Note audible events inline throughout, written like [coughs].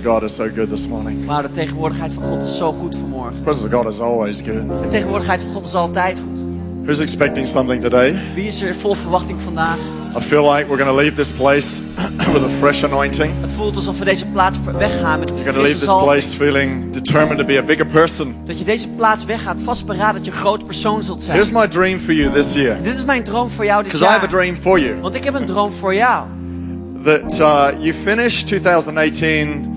Of God is so good this morning. Maar de tegenwoordigheid van God is zo goed vanmorgen. The presence of God is always good. De tegenwoordigheid van God is altijd goed. Who's expecting something today? Wie is er vol verwachting vandaag? I feel like we're going to leave this place [coughs] with a fresh anointing. Het voelt alsof we deze plaats weggaan met een You're going to leave this place feeling determined to be a bigger person. Dat je deze plaats weggaat vastberaden dat je een grote persoon zult zijn. Here's my dream for you this year. Dit is mijn droom voor jou dit Because I have a jaar. dream for you. Want ik heb een droom voor jou. That uh, you finish 2018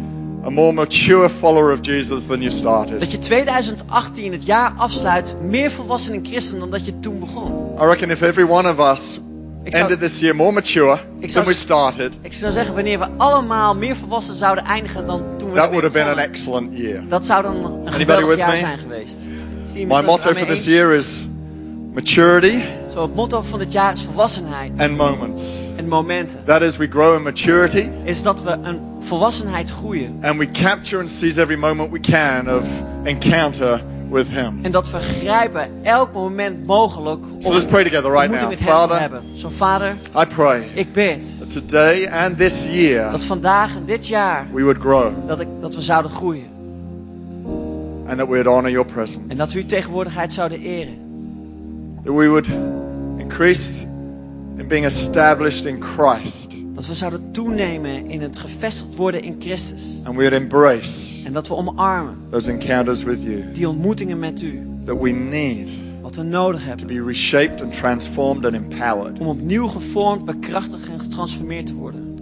a more mature follower of Jesus than you Dat started. je 2018 het jaar afsluit meer volwassen in Christen dan dat je toen begon. I reckon if every one of us Ik zou- ended this year more mature than we started, Ik zou zeggen, wanneer we allemaal meer volwassen zouden eindigen dan toen we that would have been an excellent year. Dat zou dan een geweldig jaar me? zijn geweest. My motto for this year is maturity Zo, het motto van dit jaar is volwassenheid and moments. en momenten. That is, we grow in maturity Is dat we een volwassenheid groeien. and we capture and seize every moment we can of encounter with Him. En dat we grijpen elk moment mogelijk om So let's pray together right now. met hem te Father, hebben. Zo vader, I pray ik bid that today and this year dat vandaag en dit jaar we would grow dat, ik, dat we zouden groeien. and that we would honor your presence. En dat we uw tegenwoordigheid zouden eren. That we would increase in being established in Christ Dat we zouden toenemen in het gevestigd worden in Christus. and we would embrace En dat we omarmen those encounters with you die ontmoetingen met u. that we need Wat we nodig to hebben be reshaped and transformed and empowered. om opnieuw gevormd, bekrachtigd en getransformeerd te worden.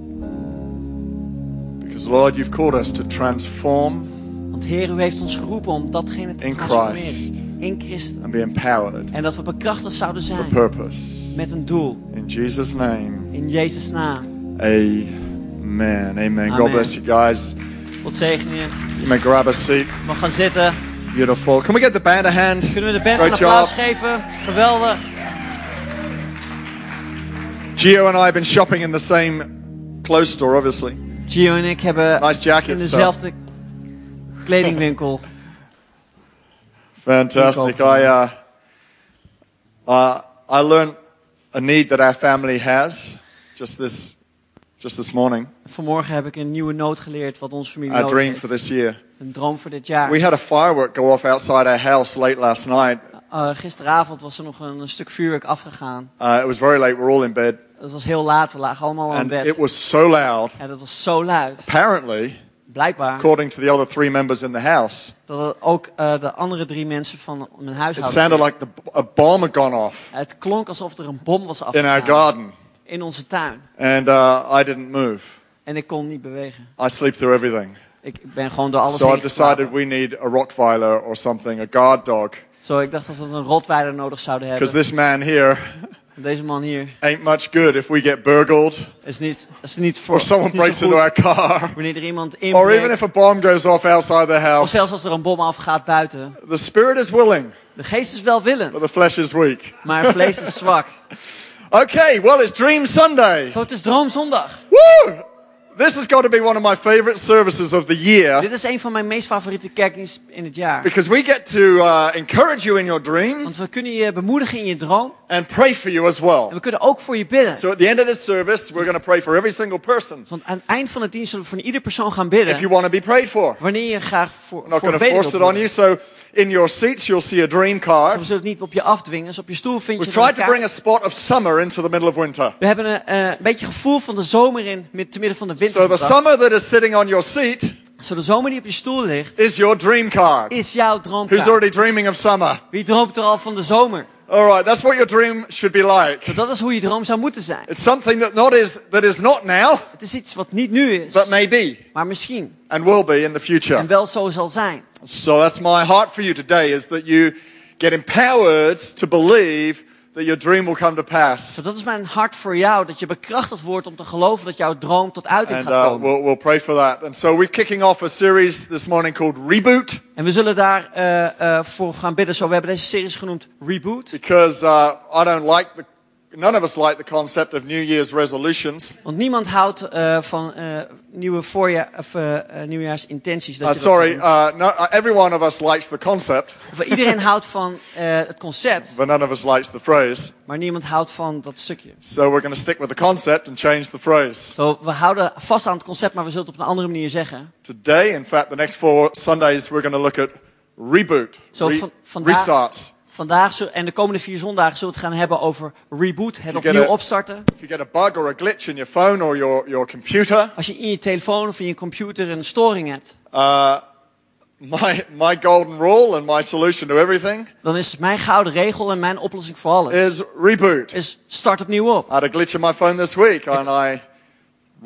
Because, Lord, you've called us to transform Want Heer, u heeft ons geroepen om datgene te In transformeren. Christ. In Christus. and be empowered En dat we bekrachtigd zouden for zijn purpose. met een doel. In Jesus' name, In Jezus' naam. amen. Amen. God Amen. bless you guys. God zegen je. You may grab a seat. We gaan zitten. Beautiful. Can we get the band a hand? Kunnen we de band Great een applaus job. geven? Geweldig. Gio and I have been shopping in the same clothes store, obviously. Gio en ik hebben Nice jacket, in dezelfde kledingwinkel. Fantastic. I, uh, uh, I learned a need that our family has just this, just this morning. Vanmorgen heb ik een nieuwe nood geleerd wat onze familie Our nodig dream heeft. for this year. Een droom voor dit jaar. We had a firework go off outside our house late last night. Uh, gisteravond was er nog een, een stuk vuurwerk afgegaan. Uh, it was very late. We're all in bed. Het was heel laat, we lagen allemaal al in And bed. it was so loud. Ja, dat was zo luid. Apparently, Blijkbaar according to the other three members in the house, dat ook uh, de andere drie mensen van mijn it huishouden... sounded like the, a bomb had gone off Het klonk alsof er een bom was in our afgegaan garden. in onze tuin. And uh, I didn't move. En ik kon niet bewegen. I sleep through everything. Ik ben gewoon door alles So heen I've decided geslapen. we need a Rottweiler or something, a guard dog. Zo, ik dacht dat we een rotweiler nodig zouden Because hebben. this man here Deze man hier ain't much good if we get burgled is niet, is niet voor or someone breaks into our car. wanneer er iemand Or even inbreekt. if a bomb goes off outside the Of house. zelfs als er een bom afgaat buiten. The spirit is willing, De geest is welwillend, but the flesh is weak. maar het vlees is zwak. [laughs] Okay, well, it's Dream Sunday. Zo, het is Droomzondag. Woo! This has got to be one of my favorite services of the year Dit is een van mijn meest favoriete kerkdiensten in het jaar. because we get to uh, encourage you in your dream Want we kunnen je bemoedigen in je droom. and pray for you as En well. we kunnen ook voor je bidden. So at the end of this service, we're going to pray for every single person Want aan het eind van het dienst zullen we voor ieder persoon gaan if you bidden. want to be prayed for. Wanneer je graag voor, I'm not voor going to force it on you. So in your seats, you'll see a dream We card. zullen het niet op je afdwingen. Dus op je stoel vind We je tried een to bring a spot of summer into the middle of winter. We hebben een een beetje gevoel van de zomer in, te midden van de winter. So the gebracht. summer that is sitting on your seat Zo de zomer die op je stoel ligt, is your dream card. is jouw Who's droomkaart. already dreaming of summer? Wie droomt er al van de zomer? All right, that's what your dream should be like. Dat is hoe je droom zou moeten zijn. It's something that not is that is not now, Het is iets wat niet nu is, but may be maar misschien. and will be in the future. En wel zo zal zijn. So that's my heart for you today is that you get empowered to believe that your dream will come to pass. Zo, dat is mijn hart voor jou, dat je bekrachtigd wordt om te geloven dat jouw droom tot uiting And gaat uh, komen. we'll, we'll pray for that. And so we're kicking off a series this morning called Reboot En we zullen daar eh, eh, voor gaan bidden. Zo, we hebben deze series genoemd Reboot. because uh, I don't like the, none of us like the concept of New Year's resolutions. Want niemand houdt eh, van eh, nieuwe voorjaar, of, eh, nieuwjaarsintenties. Dat Uh, je sorry, uh, no, uh, every one of us likes the concept, Of, iedereen [laughs] houdt van het concept, but none of us likes the phrase. maar niemand houdt van dat stukje. So we're going to stick with the concept and change the phrase. Zo, we houden vast aan het concept, maar we zullen het op een andere manier zeggen. Today, in fact, the next four Sundays, we're going to look at reboot, Zo, re- van- vandaag- restarts. Vandaag en de komende vier zondagen zullen we het gaan hebben over reboot, het opnieuw opstarten. Als je in je telefoon of in je computer een storing hebt, uh, my, my golden rule and my solution to everything dan is mijn gouden regel en mijn oplossing voor alles. is reboot. Is start opnieuw op. I had a glitch in my phone this week and I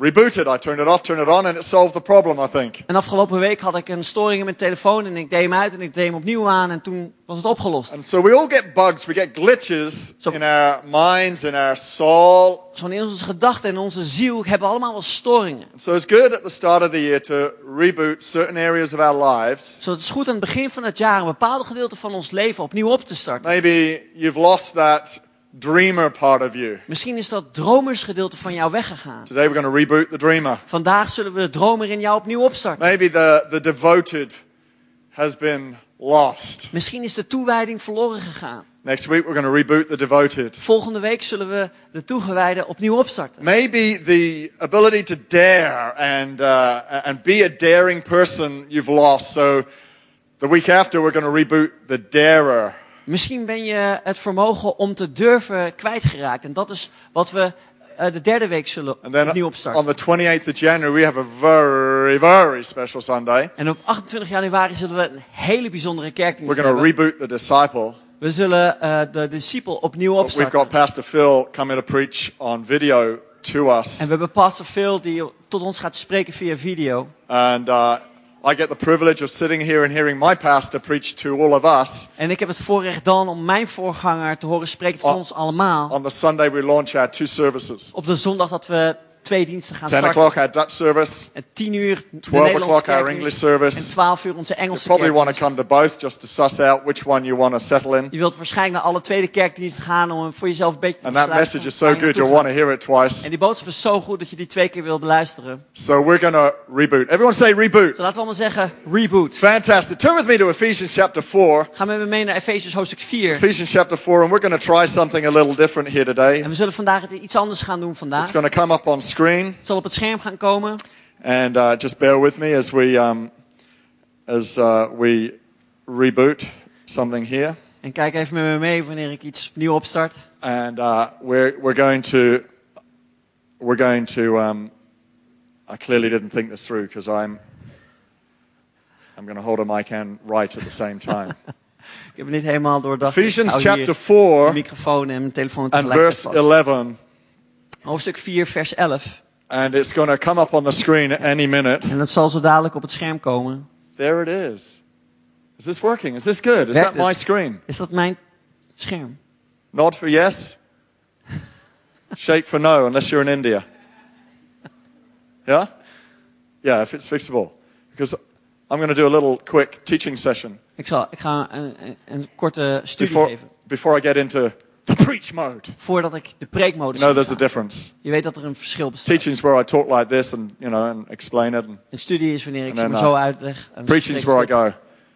rebooted. I turned it off, turned it on, and it solved the problem, I think. En afgelopen week had ik een storing in mijn telefoon en ik deed hem uit en ik deed hem opnieuw aan en toen was het opgelost. And so we all get bugs, we get glitches So- in our minds, in our soul. Zo in onze gedachten en onze ziel hebben allemaal wel storingen. So it's good at the start of the year to reboot certain areas of our lives. Zo het is goed aan het begin van het jaar een bepaalde gedeelte van ons leven opnieuw op te starten. Maybe you've lost that dreamer part of you. Misschien is dat dromersgedeelte van jou weggegaan. Today we're going to reboot the dreamer. Vandaag zullen we de dromer in jou opnieuw opstarten. Maybe the, the devoted has been lost. Misschien is de toewijding verloren gegaan. Next week we're going to reboot the devoted. Volgende week zullen we de toegewijden opnieuw opstarten. Maybe the ability to dare and, uh, and be a daring person you've lost. So the week after we're going to reboot the darer. Misschien ben je het vermogen om te durven kwijtgeraakt. En dat is wat we eh, de derde week zullen then opnieuw on opstarten. the 28th of January we have a very, very special Sunday. En op 28 januari zullen we een hele bijzondere We're kerkdienst going to hebben. reboot the disciple. We zullen eh, de discipel opnieuw We've opstarten. got Pastor Phil coming to preach on video to us. En we hebben pastor Phil die tot ons gaat spreken via video. And uh, I get the privilege of sitting here and hearing my pastor preach to all of us En ik heb het voorrecht dan om mijn voorganger te horen spreken tot Oh. ons allemaal. on the Sunday we launch our two services. Op de zondag dat we twee diensten gaan 10 starten. o'clock our Dutch service. En 10 uur de 12 Nederlandse o'clock our. English service. En 12 uur onze You Engelse probably want to come to both just to suss out which one you want to settle in. Je wilt waarschijnlijk naar alle tweede kerkdiensten gaan om voor jezelf een beetje te And that message is so good you'll want to hear it twice. En die boodschap is zo goed dat je die twee keer wil beluisteren. So we're going to reboot. Everyone say reboot. Dus laten we allemaal zeggen, reboot. Fantastic. Turn with me to Ephesians chapter 4. Ga met me mee naar Efesius hoofdstuk 4. Ephesians chapter 4, and we're going to try something a little different here today. En we zullen vandaag iets anders gaan doen vandaag. It's going to come up on screen. Zal op het scherm gaan komen. And uh, just bear with me as we, um, as, uh, we reboot something here. En kijk even met me mee wanneer ik iets nieuw opstart. And uh, we're, we're going to, we're going to, um, I clearly didn't think this through because I'm, I'm going to hold a mic and write at the same time. [laughs] Ik heb het niet helemaal doordacht. Ephesians chapter 4 microfoon en telefoon and verse 11. Hoofdstuk 4, vers 11. And it's going to come up on the screen any minute. En dat zal zo dadelijk op het scherm komen. There it is. Is this working? Is this good? Is Werkt that my het? screen? Is dat mijn scherm? Nod for yes. Shake for no, unless you're in India. Yeah? Yeah, if it's fixable. Because I'm going to do a little quick teaching session Ik, zal, ik ga een, een, een korte studie before, geven. before I get into the preach mode. Voordat ik de preekmodus You know, there's a difference. Je weet dat er een verschil bestaat. Teaching's where I talk like this and, you know, and explain it. And Een studie is wanneer ik ze maar uh, zo uitleg. En preaching's where I go,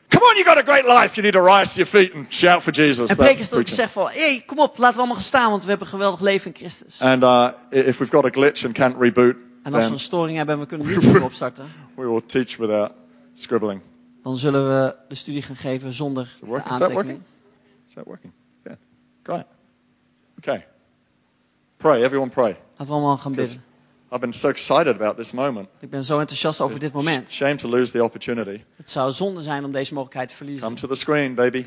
come on, you got a great life. You need to rise to your feet and shout for Jesus. En preek is dat ik zeg van, hey, kom op, laten we allemaal gaan staan, want we hebben een geweldig leven in Christus. And uh, if we've got a glitch and can't reboot, En als we een storing hebben en we kunnen [laughs] niet opstarten, we will teach without scribbling. dan zullen we de studie gaan geven zonder de working? Is that aantekening. Is that working? Yeah. Great. Okay. Pray. Everyone pray. Laten we allemaal gaan bidden. I've been so excited about this moment. Ik ben zo enthousiast over dit moment. Shame to lose the opportunity. Het zou zonde zijn om deze mogelijkheid te Come to the screen, baby.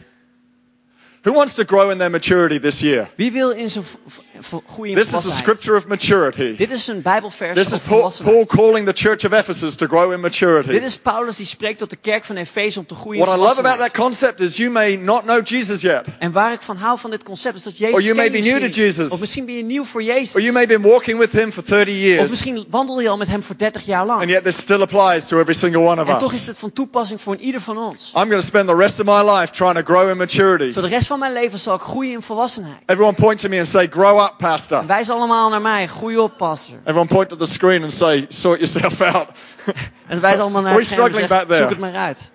Who wants to grow in their maturity this year? Wie wil in zijn v- v- v- groei in This is a scripture of maturity. Dit is een bijbelvers This is Paul. Paul calling the church of Ephesus to grow in maturity. Dit is Paulus die spreekt tot de kerk van Efeze om te groeien in What I love about that concept is you may not know Jesus yet. En waar ik van hou van dit concept is dat Jezus Or you may be new to. Jesus. Of misschien ben je nieuw voor Jezus. Or you may have been walking with him for 30 Of years. misschien wandel je al met hem voor 30 jaar lang. And yet this still applies to every single one of En toch us. is het van toepassing voor ieder van ons. I'm going to spend the rest of my life trying to grow in maturity. Zo de rest van mijn leven zal ik groeien in volwassenheid. Everyone point to me and say, grow up, pastor. Wijs allemaal naar mij. Groei op, pastor. Everyone point to the screen and say, sort yourself out. [laughs] En wijs allemaal naar het scherm en zeg, back there? zoek het maar uit.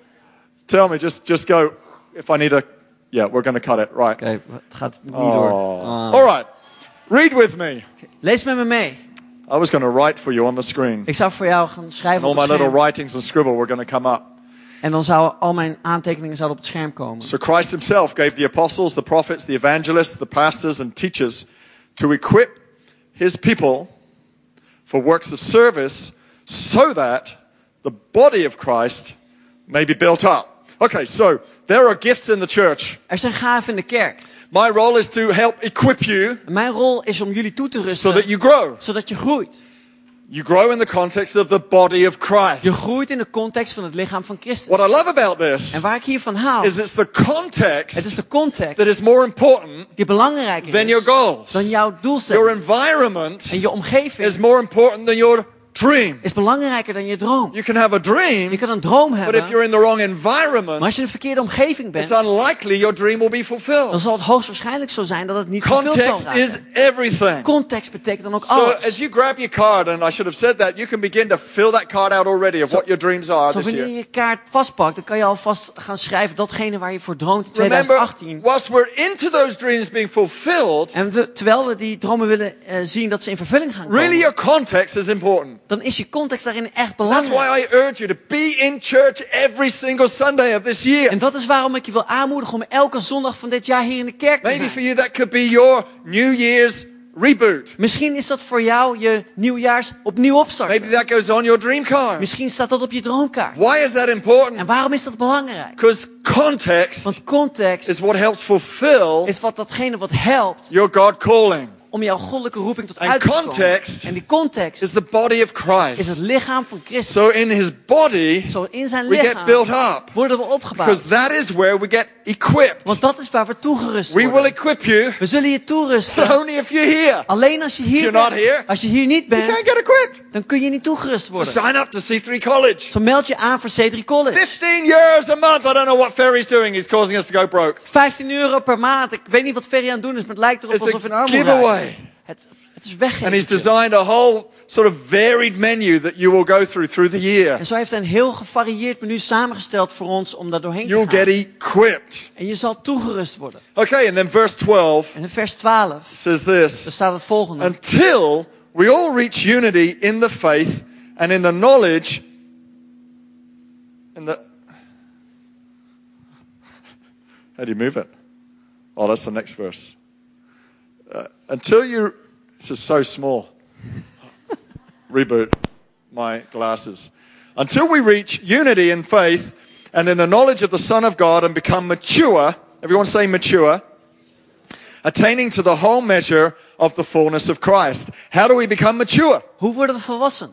Tell me, just, just go. If I need a, yeah, we're going to cut it, right? Oké, het gaat niet door. Oh. All right. Read with me. Lees met me mee. I was going to write for you on the screen. Ik zou voor jou gaan And schrijven all op my het little scherm. writings and scribble were going to come up. En dan zouden al mijn aantekeningen zouden op het scherm komen. So Christ himself gave the apostles, the prophets, the evangelists, the pastors, and teachers to equip his people for works of service so that the body of Christ may be built up. Okay, so there are gifts in the church. Er zijn gaven in de kerk. My role is to help equip you mijn rol is om jullie toe te so rusten, that you grow. zodat je groeit. You grow in the context of the body of Je Christ. groeit in de context van het lichaam van Christus. What I love about this En waar ik hiervan hou, is it's the het is context de context that is more important die belangrijker than your is goals. dan jouw Your doelstelling. environment En je omgeving is more important than your dream. is belangrijker dan je droom. You can have a dream, Je kan een droom but if hebben, you're in the wrong maar environment, als je in een verkeerde omgeving it's bent, unlikely your dream will be dan fulfilled. zal het hoogstwaarschijnlijk zo zijn dat het niet vervuld zal Context is raken. everything. Context betekent dan ook So as alles. you grab your card, and I should have said that, you can begin to fill that card out already of what your dreams are Zo this wanneer je year. je kaart vastpakt, dan kan je alvast gaan schrijven datgene waar je voor droomt in Remember, 2018. whilst we're into those dreams being fulfilled, En we, terwijl we die dromen willen eh, zien dat ze in vervulling gaan really komen, your context is important. Dan is je context daarin echt That's belangrijk. why I urge you to be in church every single Sunday of this year. En dat is waarom ik je wil aanmoedigen om elke zondag van dit jaar hier in de kerk te Maybe for zijn. you that could be your New Year's reboot. Misschien is dat voor jou je nieuwjaars opnieuw opstarten. Maybe that goes on your dream card. Misschien staat dat op je droomkaart. Why is that En important? waarom is dat belangrijk? Because context Want context is what helps fulfill is wat datgene wat helpt your God calling. Om jouw goddelijke roeping tot And uit te komen. context En die context Is the body of is Christ. het lichaam van Christus. So in his body, Zo in zijn we get lichaam built up. worden we opgebouwd. Because that is where we get equipped. Want dat is waar we toegerust We will worden. equip you We zullen je toerusten. only if you're here. Alleen als je hier You're not bent. here. Als je hier niet You can't bent, get equipped. Dan kun je niet toegerust So worden. sign up to C3 College. Zo meld je aan voor C3 College. 15 years a month. I don't know what Ferry's doing. He's causing us to go broke. 15 euro per maand. Ik weet niet wat Ferry aan het doen is, maar het lijkt erop It's alsof we in armoede giveaway. Het, het is weggeven. And he's designed a whole sort of varied menu that you will go through through the year. En zo heeft hij een heel gevarieerd menu samengesteld voor ons om daar doorheen te You'll gaan. get equipped. En je zal toegerust worden. Okay, and then verse 12 En in vers 12, says this staat het volgende. Until we all reach unity in the faith and in the knowledge. In the. How do you move it? Oh, that's the next verse. Uh, until you. This is so small. [laughs] Reboot my glasses. Until we reach unity in faith and in the knowledge of the Son of God and become mature. Everyone say mature attaining to the whole measure of the fullness of Christ. How do we become mature? Hoe worden we volwassen?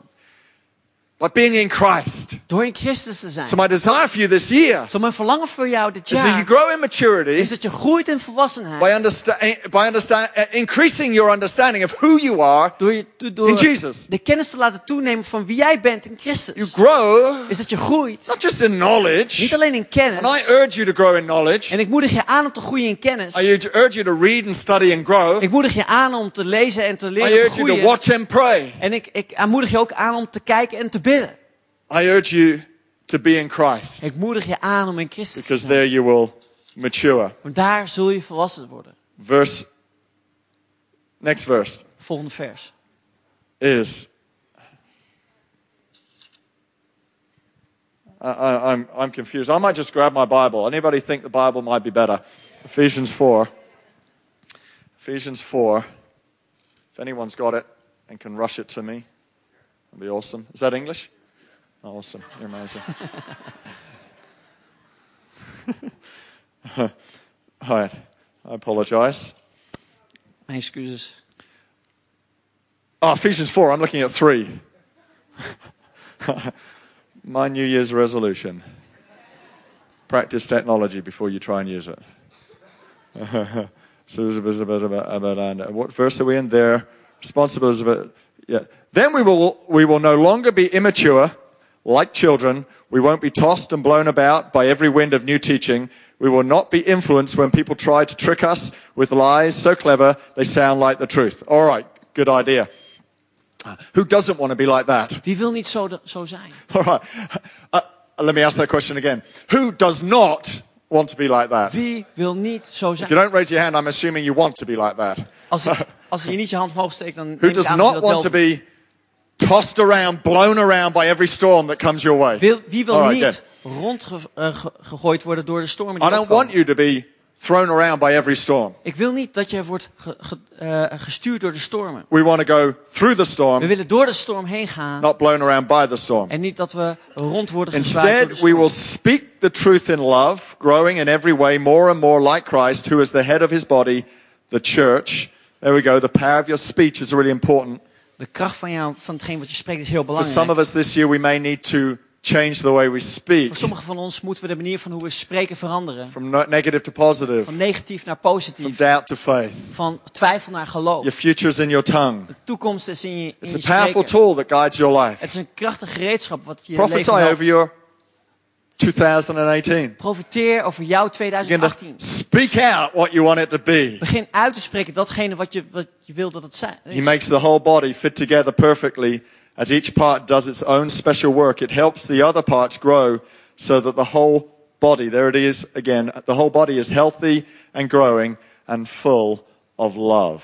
By being in Christ. Door in Christus te zijn. So my desire for you this year Zo mijn verlangen voor jou dit is that you jaar grow in maturity is dat je groeit in by, volwassenheid. understa- by understand, uh, increasing your understanding of who you are. Door, je, door In Jesus. de kennis te laten toenemen van wie jij bent in You Christus. grow Is dat je groeit. not just in knowledge. Niet alleen in And I kennis. urge you to grow in knowledge. En ik moedig je aan om te groeien in kennis. I urge you to read and study and grow. Ik moedig je aan om te lezen en te I leren te urge you to groeien. watch and pray. En ik, ik aanmoedig je ook aan om te kijken en te bidden. I urge you to be in Christ. Ik moedig je aan om in Christus te zijn. Because there you will mature. Want daar zul je volwassen worden. Verse, next verse Volgende vers. is. I, I, I'm, I'm confused. I might just grab my Bible. Anybody think the Bible might be better? Ephesians 4. Ephesians 4. If anyone's got it and can rush it to me, that'd be awesome. Is that English? Awesome. You're amazing. [laughs] All right. I apologize. Mijn excuses. Oh, Ephesians 4, I'm looking at 3. [laughs] My New Year's resolution practice technology before you try and use it. [laughs] so there's a bit about, about, about and what verse are we in there? Responsibilities about yeah. Then we will we will no longer be immature like children. We won't be tossed and blown about by every wind of new teaching. We will not be influenced when people try to trick us with lies so clever they sound like the truth. All right, good idea. Who doesn't want to be like that? Wie wil niet zo, zo zijn? All right. Uh, let me ask that question again. Who does not want to be like that? Wie wil niet zo If you don't raise your hand, I'm assuming you want to be like that. Als, [laughs] als je niet je hand omhoog steekt, dan Who does not want to be tossed around, blown around by every storm that comes your way? Wil, wie wil right, niet rondgegooid worden door de stormen die I don't want you to be thrown around by every storm. Ik wil niet dat je wordt ge- ge- eh, gestuurd door de stormen. We want to go through the We storm, willen door de storm heen gaan. not blown around by the storm. En niet dat we rond worden gezwaaid Instead, we will speak the truth in love, growing in every way more and more like Christ, who is the head of his body, the church. There we go. The power of your speech is really important. De kracht van, jou, van hetgeen wat je spreekt is heel For some of belangrijk. us this year, we may need to change the way we speak Voor sommigen van ons moeten we de manier van hoe we spreken veranderen. from negative to positive, Van negatief naar from positief. doubt to faith. Van twijfel naar geloof. Your future's in your tongue. De toekomst is in je, in It's je a powerful spreken. tool that guides your life. Het is een krachtig gereedschap wat je Prophesy leven over your 2018. Profiteer over jouw Begin to 2018. speak out what you want it to be. Begin uit te spreken datgene wat je, wat je wil dat het zijn. He makes the whole body fit together perfectly. As each part does its own special work, it helps the other parts grow so that the whole body, there it is again, the whole body is healthy and growing and full of love.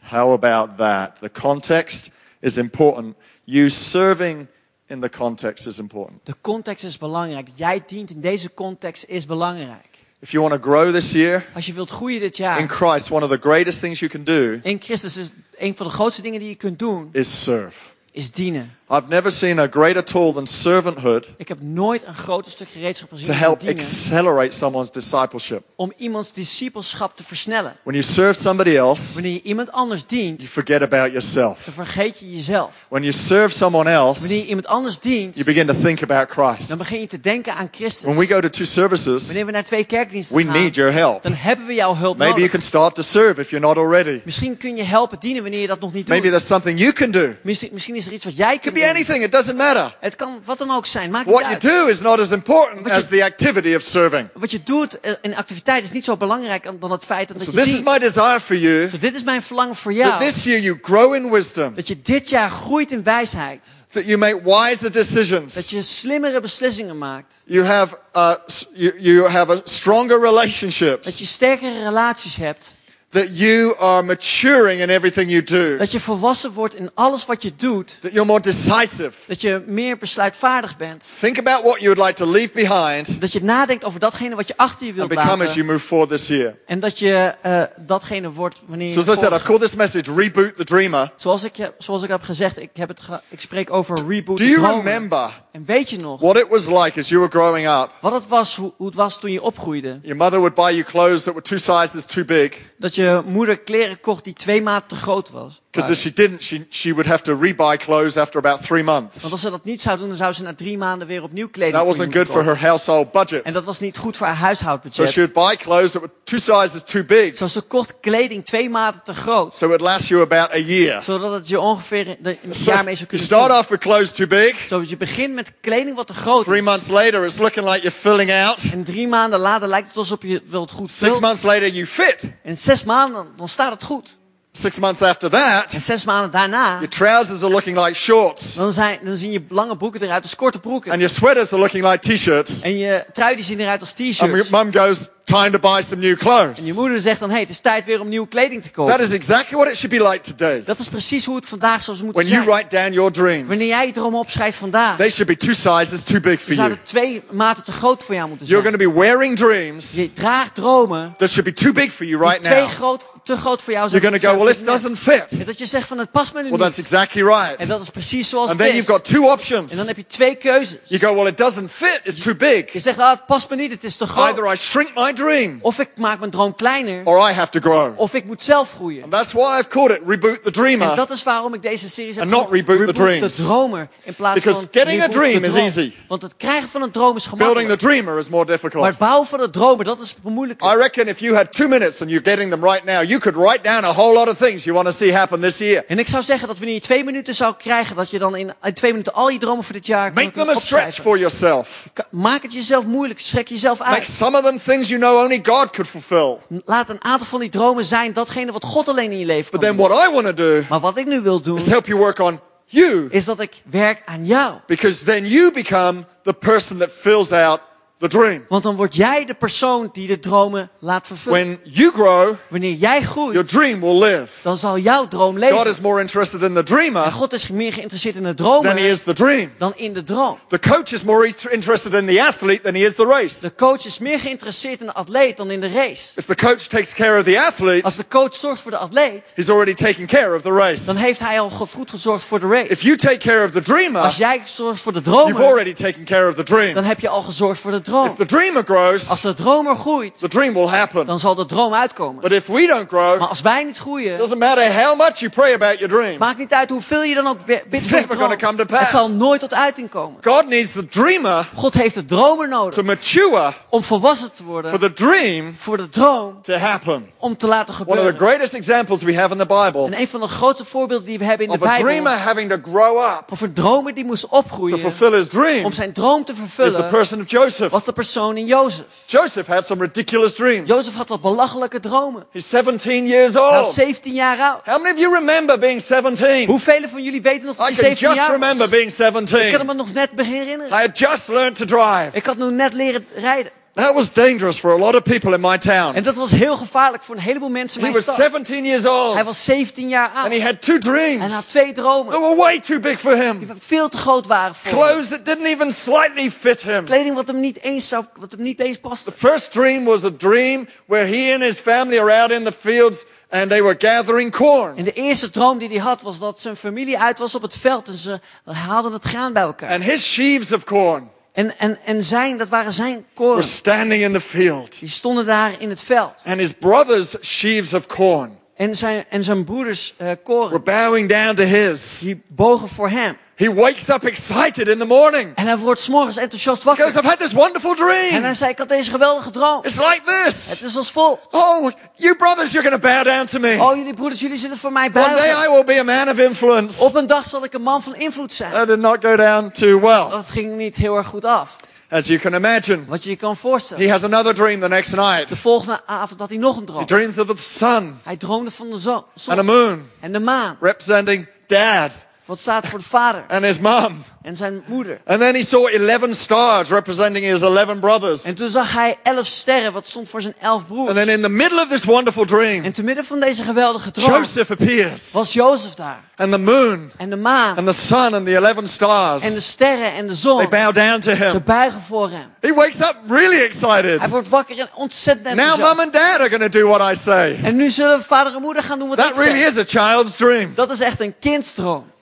How about that? The context is important. You serving in the context is important. De context is belangrijk. Jij dient in deze context is belangrijk. If you want to grow this year Als je wilt groeien dit in jaar. Christ, one of the greatest things you can do In Christus is een van de grootste dingen die je kunt doen. is serve. Is dienen. I've never seen a greater tool than servanthood Ik heb nooit een groter stuk gereedschap gezien to help accelerate someone's discipleship. Om iemands discipelschap te versnellen. When you serve somebody else, Wanneer je iemand anders dient, you forget about yourself. dan vergeet je jezelf. When you serve someone else, Wanneer je iemand anders dient, you begin to think about Christ. dan begin je te denken aan Christus. When we go to two services, Wanneer we naar twee kerkdiensten we gaan, need your help. dan hebben we jouw hulp Maybe you nodig. can start to serve if you're not already. Misschien kun je helpen dienen wanneer je dat nog niet Maybe doet. there's something you can do. Misschien, misschien is er iets wat jij kunt could be anything, it doesn't matter. Het kan wat dan ook zijn, maakt niet What you do is not as important as the activity of serving. Wat je doet eh, in activiteit is niet zo belangrijk dan- het feit dat So je this is my desire for you Dus dit is mijn verlangen voor that jou. this year you grow in wisdom, Dat je dit jaar groeit in wijsheid. that you make wiser decisions. Dat je slimmere beslissingen maakt. You have, uh, s- you, you have a stronger relationships. Dat je sterkere relaties hebt. That you are maturing in everything you do. Dat je volwassen wordt in alles wat je doet. That you're more decisive. Dat je meer besluitvaardig bent. Think about what you would like to leave behind Dat je nadenkt over datgene wat je achter je and wilt as laten. you move forward this year. En dat je eh, datgene wordt wanneer je... So as I said. I've called this message Reboot the Dreamer. Zoals ik, heb- zoals ik heb gezegd, ik, heb het ge- ik spreek over reboot Do de you dromen. remember En weet je nog what it was like as you were growing up? wat het was, hoe, hoe het was toen je opgroeide? Your mother would buy you clothes that were two sizes too big. Dat je moeder kleren kocht die twee maat te groot was. Because if she didn't, she, she would have to rebuy clothes after about three months. Want als ze dat niet zou doen, dan zou ze na drie maanden weer opnieuw kleding That wasn't good for her household budget. En dat was niet goed voor haar So huishoudbudget. she would buy clothes that were two sizes too big. Zo ze kocht kleding twee maten te groot. So it would last you about a year. Zodat het je ongeveer een So jaar mee zou you kunnen start doen. off with clothes too big. Zodat je begint met kleding wat te groot Three is. months later, it's looking like you're filling out. En drie maanden later lijkt het alsof je het goed Six vult. months later, you fit. En zes maanden, dan staat het goed. Six months after that, En zes maanden daarna, your trousers are looking like shorts. dan, zijn, dan zien je lange broeken eruit als korte broeken. And your sweaters are looking like t-shirts. En je trui die zien eruit als And your t-shirts. mum goes, time to buy some new clothes. En je moeder zegt dan, hey, het is tijd weer om nieuwe kleding te That kopen. is exactly what it should be like today. Dat is precies hoe het vandaag zou moeten When you zijn. write down your dreams, Wanneer jij je droom opschrijft vandaag, they should be two sizes too big for dan you. zouden twee maten te groot voor jou moeten You're zijn. going to be wearing dreams Je draagt dromen that should be too big for you right twee now. groot, te groot voor jou You're zijn. going to go, well, dit doesn't fit. En dat je zegt van, het past me nu Well, that's exactly right. En dat is precies zoals And het then is. you've got two options. En dan heb je twee keuzes. You go, well, it doesn't fit. It's too big. Je zegt, ah, het past me niet, het is te groot. Either I shrink my dream Of ik maak mijn droom kleiner, or I have to grow. of ik moet zelf groeien. And that's why I've called it Reboot the En Dreamer. dat is waarom ik deze serie heb And not genoemd, reboot the dreams. de dromer in plaats Because van getting a reboot dream de is easy. Want het krijgen van een droom is Building the gemakkelijk. dreamer is more Maar difficult. het bouwen van een dromen, dat is moeilijker. I reckon if you had two minutes and you're getting them right now, you could write down a whole lot of things you want to see happen this year. En ik zou zeggen dat wanneer je twee minuten zou krijgen, dat je dan in, twee minuten al je dromen voor dit jaar Make them a stretch for yourself. Maak het jezelf moeilijk, strek jezelf Make uit. some of them things you know only God could fulfill. Laat een aantal van die dromen zijn datgene wat God alleen in je leven But then doen. what I want to do Maar wat ik nu wil doen, is help you work on you is dat ik werk aan jou. because then you become the person that fills out the dream. Want dan word jij de persoon die de dromen laat vervullen. When you grow, Wanneer jij groeit, your dream will live. dan zal jouw droom God leven. is more interested in the dreamer En God is meer geïnteresseerd in de than he is the dream. dan in de droom. The coach is more int- interested in the athlete than he is the race. De coach is meer geïnteresseerd in de atleet dan in de race. If the coach takes care of the athlete, Als de coach zorgt voor de atleet, he's already taken care of the race. dan heeft hij al goed gezorgd voor de race. If you take care of the dreamer, Als jij zorgt voor de you've dromer, already taken care of the dream. dan heb je al gezorgd voor de If droom. the dreamer grows, Als de dromer groeit, the dream will happen. dan zal de droom uitkomen. But if we don't grow, Maar als wij niet groeien, doesn't matter how much you pray about your dream. maakt niet uit hoeveel je dan ook bidt voor gonna droom. come to pass. Het zal nooit tot uiting komen. God needs the dreamer God heeft de dromer to nodig mature om volwassen te for worden the dream voor de droom to happen. om te laten One of the gebeuren. greatest examples we have in the Bible En een van de grootste voorbeelden die we hebben in de a dreamer Bijbel having to grow up of een dromer die moest to opgroeien fulfill his dream om zijn droom te is the vervullen person of Joseph. Was de persoon in Jozef. Joseph had some ridiculous dreams. Jozef had wat belachelijke dromen. He's 17 years Hij was old. 17 jaar oud. How many of you remember being 17? Hoeveel van jullie weten nog dat hij can 17 just jaar remember was? being Ik kan 17. me nog net herinneren. I had just learned to drive. Ik had nu net leren rijden. That was dangerous for a lot of people in my town. En dat was heel gevaarlijk voor een heleboel mensen in He mijn was stad. 17 years old Hij was 17 jaar oud. and he had two En hij dreams had twee dromen. were way too big for Die him. veel te groot waren voor hem. Clothes that didn't even slightly fit him. Kleding wat hem niet eens, zou, wat hem niet eens paste. The first dream was a dream where he and his family are out in the fields and they were gathering corn. En de eerste droom die hij had was dat zijn familie uit was op het veld. En ze haalden het graan bij elkaar. And his sheaves of corn En, en, en zijn, dat waren zijn were koren. standing in the field. Die stonden daar in het veld. And his brothers' sheaves of corn En zijn, en zijn broeders were koren, bowing down to his. die bogen voor hem. He wakes up excited in the morning En hij wordt 's morgens enthousiast because wakker. I've had this wonderful En hij dream. zei, ik had deze geweldige droom. It's like Het this. is als volgt. Oh, you brothers, you're going to bow down to me. Oh, jullie broeders, jullie zullen voor mij One day buigen. I will be a man of influence. Op een dag zal ik een man van invloed zijn. That did not go down too well, Dat ging niet heel erg goed af. as you can imagine. Wat je je kan voorstellen. He has another dream the next night. De volgende avond had hij nog een He droom. dreams of the sun Hij droomde van de zon, and zon moon, en de maan. representing dad Wat staat voor de vader [laughs] and his mum. en zijn moeder. And then he saw 11 stars representing his 11 brothers. En toen zag hij elf sterren, wat stond voor zijn elf broers. And then in the middle of this wonderful dream, En te midden van deze geweldige droom Joseph appears. was Jozef daar. And the moon En de maan and the sun and the 11 stars, en de sterren en de they zon. bow down to Ze him. buigen voor hem. He wakes up really excited. Hij wordt wakker en ontzettend Now mom enthousiast. and dad are going to do what I say. En nu zullen vader en moeder gaan doen wat That ik really zeg. is a child's dream. Dat is echt een kindsdroom.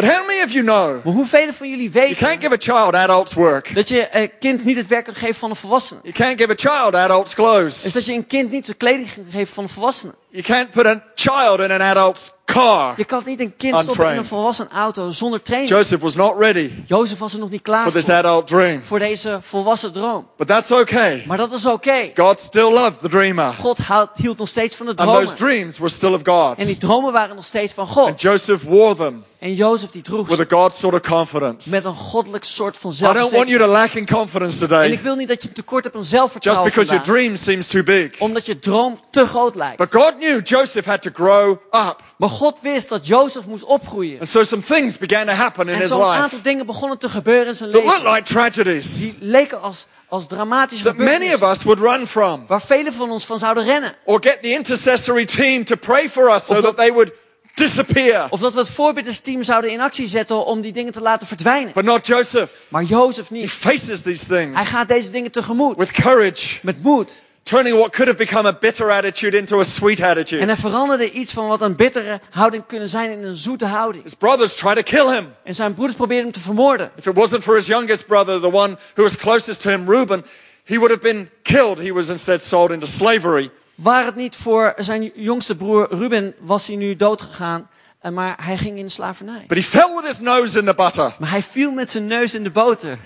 But how many of you know Maar hoeveel van jullie you can't weten give a child adult's work? dat je een kind niet het werk kan geven van een volwassene? You can't give a child adult's clothes. Is dat je een kind niet de kleding kan geven van een volwassene? You can't put a child in an adult's car. Je kan niet een kind stoppen in een volwassen auto zonder training. Joseph was not ready Jozef was er nog niet klaar for this voor. adult dream. Voor deze volwassen droom. But that's okay. Maar dat is oké. God still loved the dreamer. God hield nog steeds van de And those dreams were still of God. En die dromen waren nog steeds van And God. Joseph wore them En Jozef die droeg with a God sort of confidence. met een goddelijk soort van I don't want you to lack in confidence En today ik wil niet dat je een tekort hebt aan just zelfvertrouwen because your dream seems too big. Omdat je droom te groot lijkt. But God knew Joseph had to grow up. Maar God wist dat Jozef moest opgroeien. And so some things began to happen in En zo'n aantal dingen begonnen te gebeuren in zijn that looked leven. like tragedies Die leken als, als dramatische that many of us would run from. Waar velen van ons van zouden rennen. Or get the intercessory team to pray for us so that they would disappear. Of dat we het voorbiddersteam zouden in actie zetten om die dingen te laten verdwijnen. But not Joseph. Maar Jozef He niet. faces these things Hij gaat deze dingen tegemoet. with courage, Met moed. turning what could have become a bitter attitude into a sweet En attitude. hij veranderde iets van wat een bittere houding kunnen zijn in een zoete houding. His brothers try to kill him. En zijn broeders probeerden hem te vermoorden. If it wasn't for his youngest brother, the one who was closest to him, Reuben, he would have been killed. He was instead sold into slavery. Waar het niet voor zijn jongste broer Ruben was hij nu doodgegaan, eh, maar hij ging in de slavernij. But he fell with his nose in the butter. Maar hij viel met zijn neus in de boter.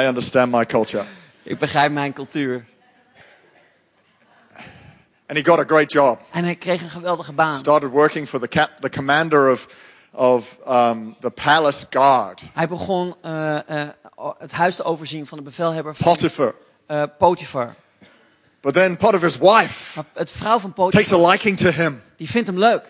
I understand my culture. Ik begrijp mijn cultuur. And he got a great job. En hij kreeg een geweldige baan. Started working for the, cap, the commander of, of um, the palace guard, Hij begon eh, eh, het huis te overzien van de bevelhebber van Potiphar. eh, Potifar. But then Potiphar's wife Maar het vrouw van takes Potifar, a liking to him. die vindt hem leuk.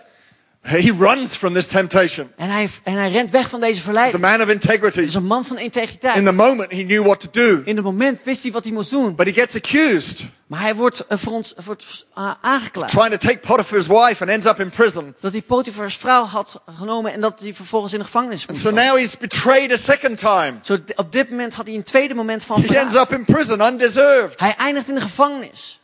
He runs from this temptation. En hij, en hij rent weg van deze He's a verleiding. man of integrity. Hij is een man van In integriteit. the moment, he knew what to do. In het moment wist hij wat hij moest doen. But he gets accused, Maar hij wordt, eh, voor ons, wordt eh, aangeklaagd. trying to take Potiphar's wife and ends up in prison. Dat hij Potifars vrouw had genomen en dat hij vervolgens in de gevangenis moest. So now he's betrayed a second time. Zo, d- op dit moment had hij een tweede moment van He ends verraad. up in prison, undeserved. Hij eindigt in de gevangenis.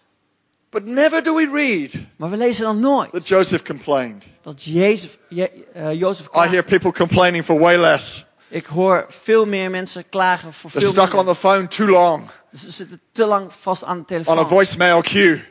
But never do we read Maar we lezen dan nooit that Joseph complained. dat Jezus, Je, eh, Jozef I hear people complaining for way less. Ik hoor veel meer mensen klagen voor They're veel stuck on minder. the phone too long, Ze zitten te lang vast aan de on a telefoon. voicemail queue,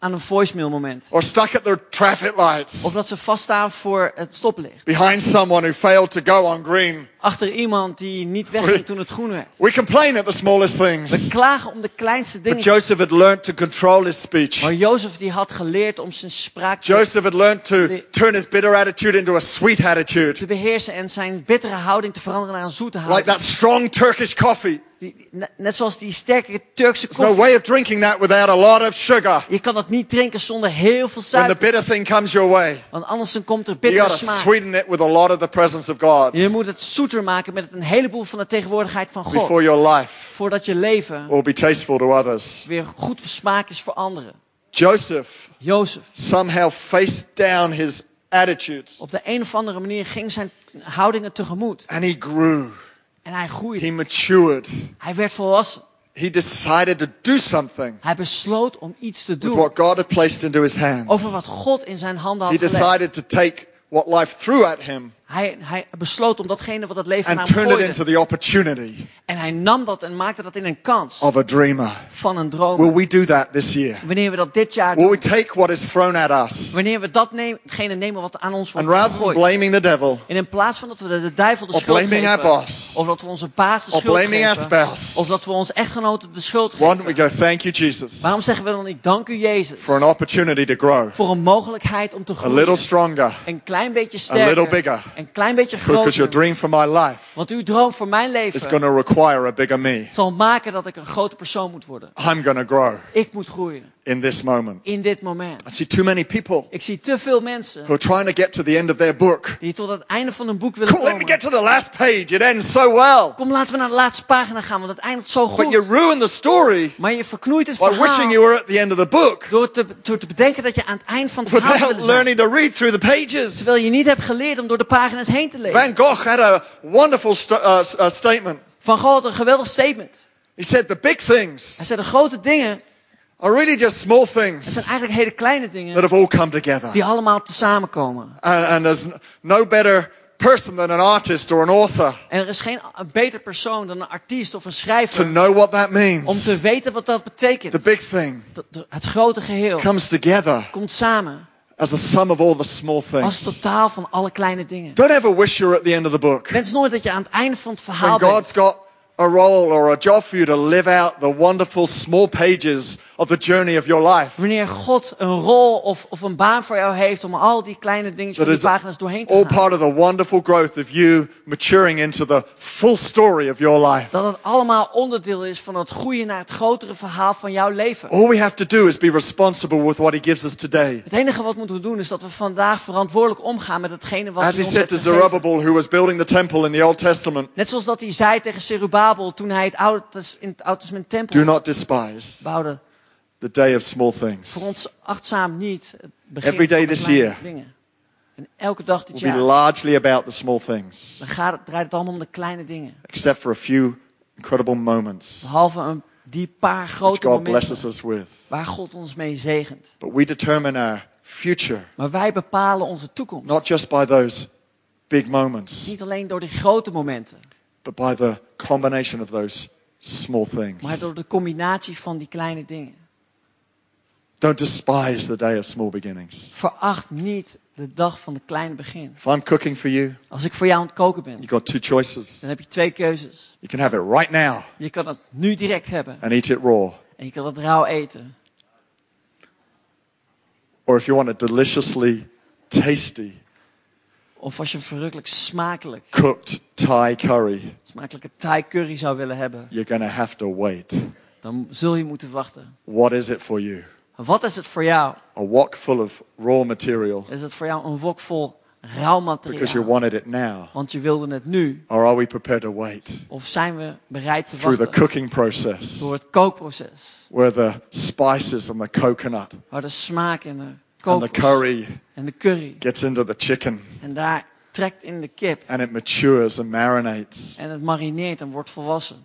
Aan een voicemail moment. or stuck at their traffic lights Of dat ze vaststaan voor het stoplicht. behind someone who failed to go on green. Achter iemand die niet wegging toen het groen werd. We complain at the smallest We things. klagen om de kleinste But dingen. Joseph had learned to control his speech. Maar Jozef die had geleerd om zijn spraak te, Joseph had learned to turn his bitter attitude into a sweet attitude. te beheersen en zijn bittere houding te veranderen naar een zoete Like houding. that strong Turkish coffee. Die- net- zoals die sterke Turkse no koffie. way of drinking that without a lot of sugar. Je kan dat niet drinken zonder heel veel When the suiker. bitter thing comes your way, Want anders dan komt er bittere smaak. sweeten it with a lot of the presence of God Je moet het zoeter maken met een heleboel van de tegenwoordigheid van God. before your life Voordat je leven will be tasteful to others. weer goed smaak is voor anderen. Joseph Jozef. somehow faced down his attitudes Op de een of andere manier ging zijn houdingen tegemoet. and he grew. En hij groeide. He matured. Hij werd volwassen. He decided to do something Hij besloot om iets te doen. what God had placed into his hands. Over wat God in zijn handen He had gelegd. decided to take what life threw at him Hij, hij besloot om datgene wat het leven and hem into the opportunity En hij nam dat en maakte dat in een kans of a dreamer. van een droom. Will we do that this year? Wanneer we dat dit jaar Will doen. we take what is thrown at us Wanneer we datgene nemen wat aan ons and wordt rather than gegooid. blaming the devil En in plaats van dat we de, duivel de schuld geven. our boss. Of dat we onze baas de schuld blaming our geven. spouse, Of dat we onze echtgenoten de schuld why don't we geven. go, thank you, Jesus, Waarom zeggen we dan niet dank u Jezus. for an opportunity to grow Voor een mogelijkheid om te a groeien. little stronger Een klein beetje A little sterker. bigger. Een klein beetje because your groter. dream for my life Want uw droom voor mijn is leven going to require a bigger me. zal maken dat ik een grote persoon moet worden. I'm to grow Ik moet groeien. In this moment. In dit moment. I see too many people Ik zie te veel mensen who are trying to get to the end of their book. die tot het einde van een boek willen Cool, let me komen. get to the last page. It ends so well. Kom, laten we naar de laatste pagina gaan, want het eindigt zo But you goed. ruin the story Maar je verknoeit het by wishing you verhaal were at the end of the book door te, door te bedenken dat je aan het eind van het verhaal without learning to read through the pages. Terwijl je niet hebt geleerd om door de pagina's heen te lezen. Van Gogh had a wonderful st- uh, uh, statement. Van Gogh had een geweldig statement. He said, The big things Hij zei, de grote dingen, are really just small things zijn eigenlijk hele kleine that dingen have all come together. die allemaal tezamen komen. And, and there's no better person than an artist or an author En er is geen een beter persoon dan een artiest of een to schrijver know what that om means. te weten wat dat betekent. The big thing Dat- dat- Het grote geheel comes together komt samen as the sum of all the small als things. totaal van alle kleine dingen. Don't ever wish you're at the end of the book. Wens nooit dat je aan het einde van het verhaal When bent. God's got a role or a job for you to live out the wonderful small pages of the journey of your life. Wanneer God een rol of, of een baan voor jou heeft om al die kleine dingetjes van die pagina's doorheen te all gaan. part of the wonderful growth of you maturing into the full story of your life. Dat het allemaal onderdeel is van het groeien naar het grotere verhaal van jouw leven. All we have to do is be responsible with what He gives us today. Het enige wat moeten we doen is dat we vandaag verantwoordelijk omgaan met hetgene wat As hij He ons said heeft to. Zerubbabel, who was building the temple in the Old Testament, Net zoals dat hij zei tegen Zerubabel toen hij het Oude, in het Oude Testament do tempel not despise bouwde. the day of small things. Voor ons achtzaam niet het begin Every day van this year dingen. En elke dag dit Will be jaar. largely about the small things, Dan gaat het, draait het allemaal om de kleine dingen. except for a few incredible moments Behalve een, die paar grote God blesses momenten us with. waar God ons mee zegent. But we determine our future Maar wij bepalen onze toekomst. not just by those big moments, Niet alleen door die grote momenten, but by the combination of those small things. maar door de combinatie van die kleine dingen. Don't despise the day of small beginnings. Veracht niet de dag van de kleine begin. If I'm cooking for you, Als ik voor jou aan het koken ben, you've got two choices. dan heb je twee keuzes. You can have it right now Je kan het nu direct hebben and eat it raw. en je kan het rauw eten. Or if you want it deliciously tasty, Of als je verrukkelijk smakelijk, cooked Thai curry, smakelijke Thai curry zou willen hebben, you're going to have to wait. dan zul je moeten wachten. What is it for you? Wat is het voor jou? A wok full of raw material Is het voor jou een wok vol rauw because you materiaal? wanted it now? Want je wilde het nu. Or are we prepared to wait Of zijn we bereid te through the wachten cooking process door het kookproces? where the spices and the coconut Waar de smaak en de and the curry en de curry. gets into the chicken En daar trekt in de kip. and it matures and marinates? En het marineert en wordt volwassen.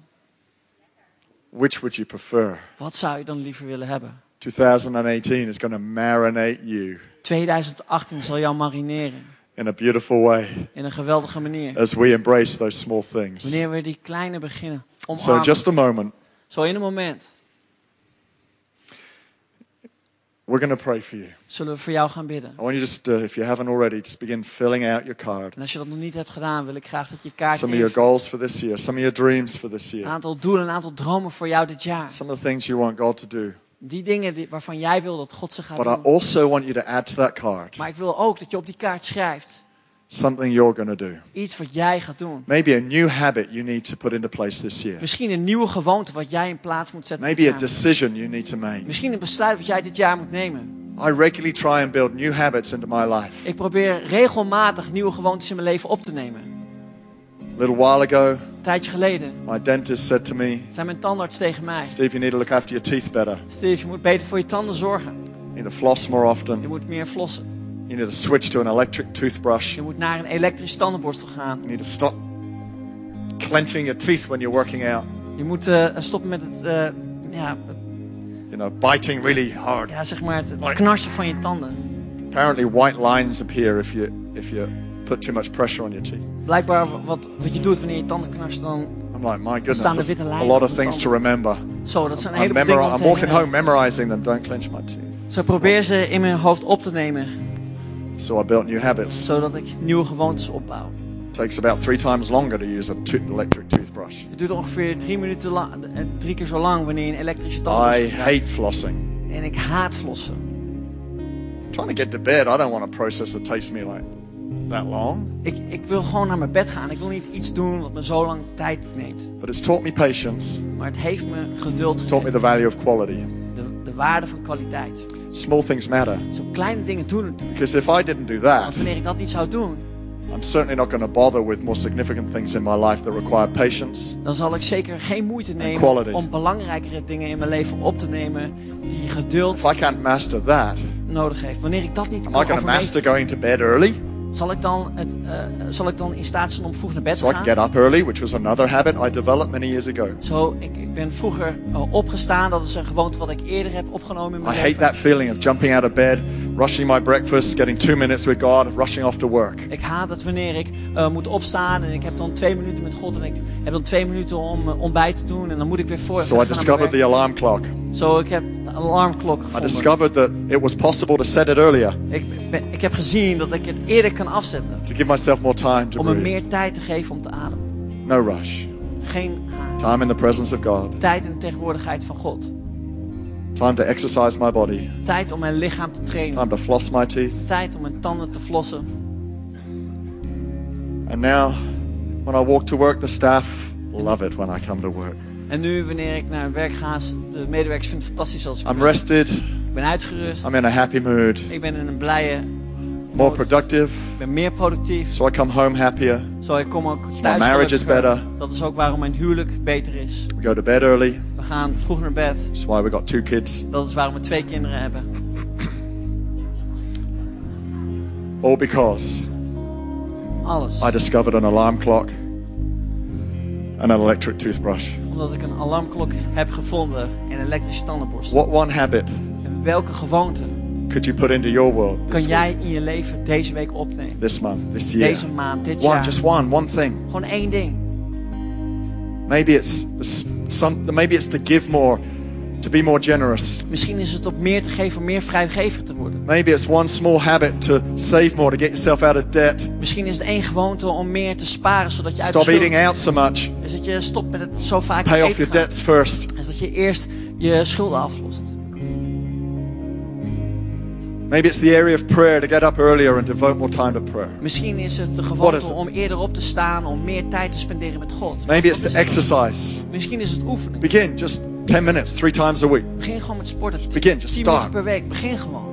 Which would you prefer? Wat zou je dan liever willen hebben? 2018 is going to marinate you 2018 zal jou marineren. in a beautiful way In een geweldige manier. as we embrace those small things. Wanneer we die kleine beginnen So, in omarmen. just a moment, Zo in een moment we're going to pray for you. zullen we voor jou gaan bidden. I want you just, uh, if you haven't already, just begin filling out your card. En als je dat nog niet hebt gedaan, wil ik graag dat je kaart Some of your goals for this year, some of your dreams for this Een year, aantal doelen, een aantal dromen voor jou dit jaar. some of the things you want God to do. Die dingen die, waarvan jij wil dat God ze gaat But I doen. also want you to add to that card Maar ik wil ook dat je op die kaart schrijft. Something you're going to do. Iets wat jij gaat doen. Maybe a new habit you need to put into place this year. Misschien een nieuwe gewoonte wat jij in plaats moet zetten. Maybe dit a decision you need to make. Misschien een besluit wat jij dit jaar moet nemen. I regularly try and build new habits into my life. Ik probeer regelmatig nieuwe gewoontes in mijn leven op te nemen. A little while ago, Een tijdje geleden my dentist said to me, zei mijn tandarts tegen mij: Steve, you need to look after your teeth better. Steve, je moet beter voor je tanden zorgen. You need to floss more Je often. moet meer flossen. You need to switch to an electric toothbrush. Je moet naar een elektrische tandenborstel gaan. You need to stop clenching your teeth when you're working out. Je moet eh, stoppen met het, eh, ja, You know, biting really hard. ja, zeg maar het, knarsen van je tanden. Apparently, white lines appear if you if you put too much pressure on your teeth. Blijkbaar wat, wat je doet wanneer je tanden knarst, dan I'm like, my goodness, staan er witte a lijnen lot op of things to remember. Zo, dat zijn een I'm, dingen walking home memorizing them. Don't clench my teeth. Zo probeer ze in mijn hoofd op te nemen, So I built new habits. zodat ik nieuwe gewoontes opbouw. It takes about three times longer to use a to- electric toothbrush. Het duurt ongeveer drie minuten lang, eh, drie keer zo lang wanneer je een elektrische I tandenborstel gebruikt. hate flossing. En ik haat flossen. trying to get to bed, I don't want a process that takes me like that long. Ik, ik wil gewoon naar mijn bed gaan. Ik wil niet iets doen wat me zo lang tijd neemt. But it's taught me patience. Maar het heeft me geduld It's taught me the value of quality. De, de waarde van kwaliteit. Small things matter. Zo kleine dingen doen natuurlijk. Because if I didn't do that, Want wanneer ik dat niet zou doen, I'm certainly not going to bother with more significant things in my life that require patience. dan zal ik zeker geen moeite nemen om belangrijkere dingen in mijn leven op te nemen die geduld If I can't master that, nodig heeft. Wanneer ik dat niet am kan I going to master going to bed early zal ik, dan het, eh, zal ik dan in staat zijn om vroeg naar bed so te I gaan? get up early, which was another habit I developed many years ago? Zo, ik, ik ben vroeger eh, opgestaan. Dat is een gewoonte wat ik eerder heb opgenomen in I mijn hate leven. that feeling of jumping out of bed, rushing my breakfast, getting two minutes with God, rushing off to work. Ik haat het wanneer ik eh, moet opstaan en ik heb dan twee minuten met God en ik heb dan twee minuten om eh, ontbijt te doen en dan moet ik weer voor. So I discovered the alarm clock. Zo, ik heb alarmklok I discovered that it was possible to set it earlier Ik, ben- ik heb gezien dat ik het eerder kan afzetten. to give myself more time to Om me breathe. meer tijd te geven om te ademen. No rush. Geen haast. Time in the presence of God. Tijd in de tegenwoordigheid van God. Time to exercise my body. Tijd om mijn lichaam te trainen. Time to floss my teeth. Tijd om mijn tanden te flossen. And now, when I walk to work, the staff love it when I come to work. En nu, wanneer ik naar werk ga, de medewerkers vinden het fantastisch als ik I'm ben. rested. Ik ben uitgerust. I'm in a happy mood. Ik ben in een blije More productive. Ik ben meer productief. So I come home happier. Zo, ik kom ook my thuis marriage is better. Dat is ook waarom mijn huwelijk beter is. We go to bed early. We gaan vroeg naar bed. That's why we got two kids. Dat is waarom we twee kinderen hebben. All because Alles. I discovered an alarm clock and an electric toothbrush. Omdat ik een alarmklok heb gevonden en een elektrische tandenborstel. What one habit En welke gewoonte could you put into your world kan jij in je leven deze week opnemen? this month, this year? Deze maand, dit One, jaar. just one, one thing. Gewoon één ding. Maybe it's some, maybe it's to give more, be more generous. Misschien is het op meer te geven om meer vrijgever te worden. Maybe it's one small habit to save more, to get yourself out of debt. Misschien is het één gewoonte om meer te sparen zodat je uit Stop eating out so much. Is dat je stopt met het zo vaak Pay off your debts first. Is dat je eerst je schulden aflost. Maybe it's the area of prayer to get up earlier and devote more time to prayer. Misschien is het de gewoonte om eerder op te staan, om meer tijd te spenderen met God. Maybe it's het? exercise. Misschien is het oefenen. Begin just 10 minutes, three times a week. Begin gewoon met sporten. begin, just 10 start. per week. Begin gewoon.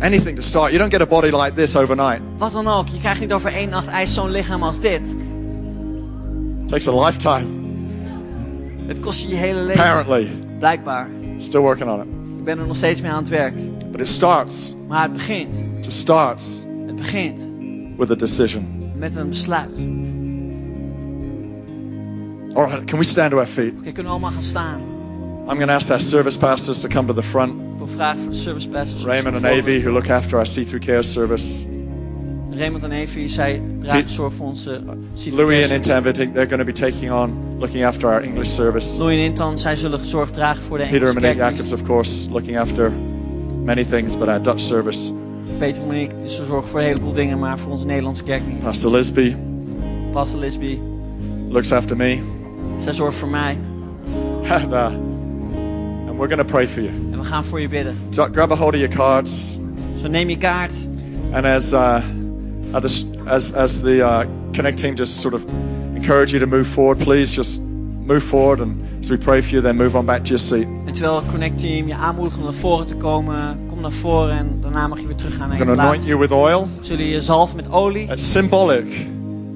Anything to start. You don't get a body like this overnight. Wat dan ook. Je krijgt niet over één nacht ijs zo'n lichaam als dit. It takes a lifetime. Het kost je je hele leven. Apparently. Blijkbaar. Still working on it. Ik ben er nog steeds mee aan het werk. But it starts, Maar het begint. it just starts Het begint with a decision. met een besluit. All right, can we stand to our feet? kunnen we allemaal gaan staan. I'm going to ask our service pastors to come to the front. Ik wil vragen voor de service pastors. Raymond and Avi, who look after our see-through care service. Raymond en Evie, zij dragen zorg voor onze Louis and. Intan, they're going to be taking on looking after our English service. Louis en Intan, zij zullen zorg dragen voor de English. Peter Engelse and Monique. Jacobs, of course, looking after many things, but our Dutch service. Peter en Monique, ze zorgen voor een heleboel dingen, maar voor onze Nederlandse kerkdienst. Pastor Lisby Pastor Lisby, looks after me. Zij zorgt voor mij. [laughs] And, uh, and we're going to pray for you. En we gaan voor je bidden. So grab a hold of your cards. Zo neem je kaart. And as, uh, the, as, as the uh, Connect team just sort of encourage you to move forward, please just move forward. And as we pray for you, then move on back to your seat. En terwijl het Connect Team je aanmoedigt om naar voren te komen, kom naar voren en daarna mag je weer teruggaan naar je going to anoint plaats. you with oil. Zullen je zalven met olie. It's symbolic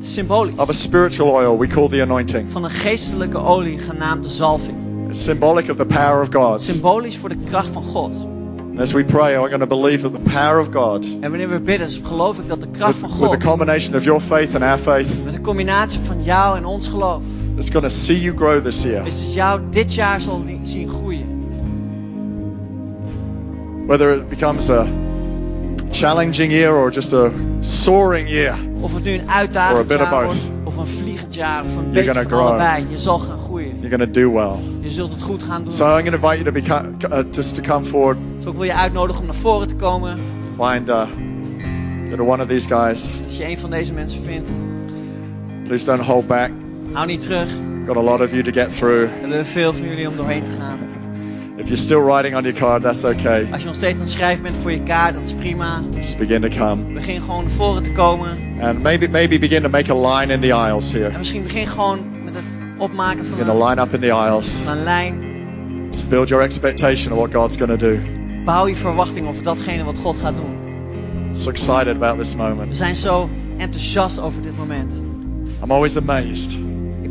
symbolisch. of a spiritual oil we call the anointing. Van een geestelijke olie genaamd de zalving. It's symbolic of the power of God. Symbolisch voor de kracht van God. And as we pray, we're going to believe that the power of God, En wanneer we bidden, geloof ik dat de kracht van with, with God, the combination of your faith and our faith, met een combinatie van jou en ons geloof, is going to see you grow this year. is dat jou dit jaar zal zien groeien. Whether it becomes a challenging year or just a soaring year, Of het nu een uitdagend jaar wordt, of een vliegend jaar, of een You're beetje gonna van grow. allebei. Je zal gaan groeien. you're to do well. Je zult het goed gaan doen. So I'm going to invite you to become, uh, just to come forward. Dus ik wil je uitnodigen om naar voren te komen. Find uh, one of these guys. Als je een van deze mensen vindt, Please don't hold back. hou niet terug. Got a lot of you to get through. Er hebben veel van jullie om doorheen te gaan. If you're still writing on your card, that's okay. Als je nog steeds aan het schrijven bent voor je kaart, dat is prima. Just begin to come. Begin gewoon naar voren te komen. And maybe maybe begin to make a line in the aisles here. En misschien begin gewoon met het opmaken van Begin to een, line up in the aisles. een lijn. Just build your expectation of what God's going to do. Bouw je verwachting over datgene wat God gaat doen. So excited about this We moment. zijn zo enthousiast over dit moment. I'm always amazed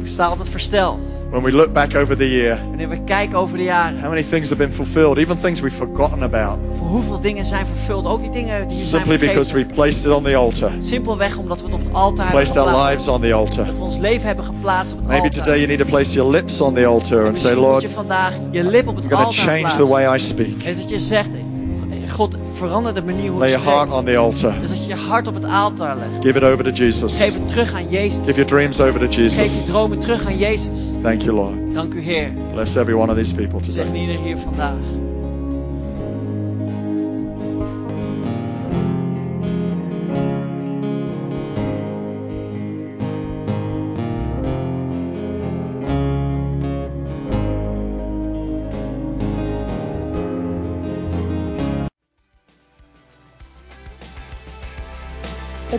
Ik sta altijd versteld. when we look back over the year. Wanneer we kijken over de jaren. How many things have been fulfilled, even things we've forgotten about, Voor hoeveel dingen zijn vervuld. Ook die dingen die we zijn simply because vergeten. we placed it on the altar, Simpelweg omdat we het op het altaar hebben placed our geplaatst. lives on the altar. Dat we ons leven hebben geplaatst op het Maybe altaar. today you need to place your lips on the altar and say, Misschien moet Lord, je vandaag je lip op het I'm altaar change the way I speak. En dat je zegt, God, verander de manier hoe Lay your heart on the altar. Dus dat je je hart op het altaar legt. Give it over to Jesus. Geef het terug aan Jezus. Give your dreams over to Geef je Jesus. dromen terug aan Jezus. Thank you, Lord. Dank u Heer. Bless every one of these people Zeg today. ieder hier vandaag.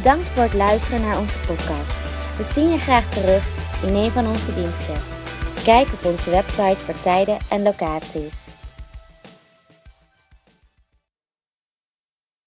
Bedankt voor het luisteren naar onze podcast. We zien je graag terug in een van onze diensten. Kijk op onze website voor tijden en locaties.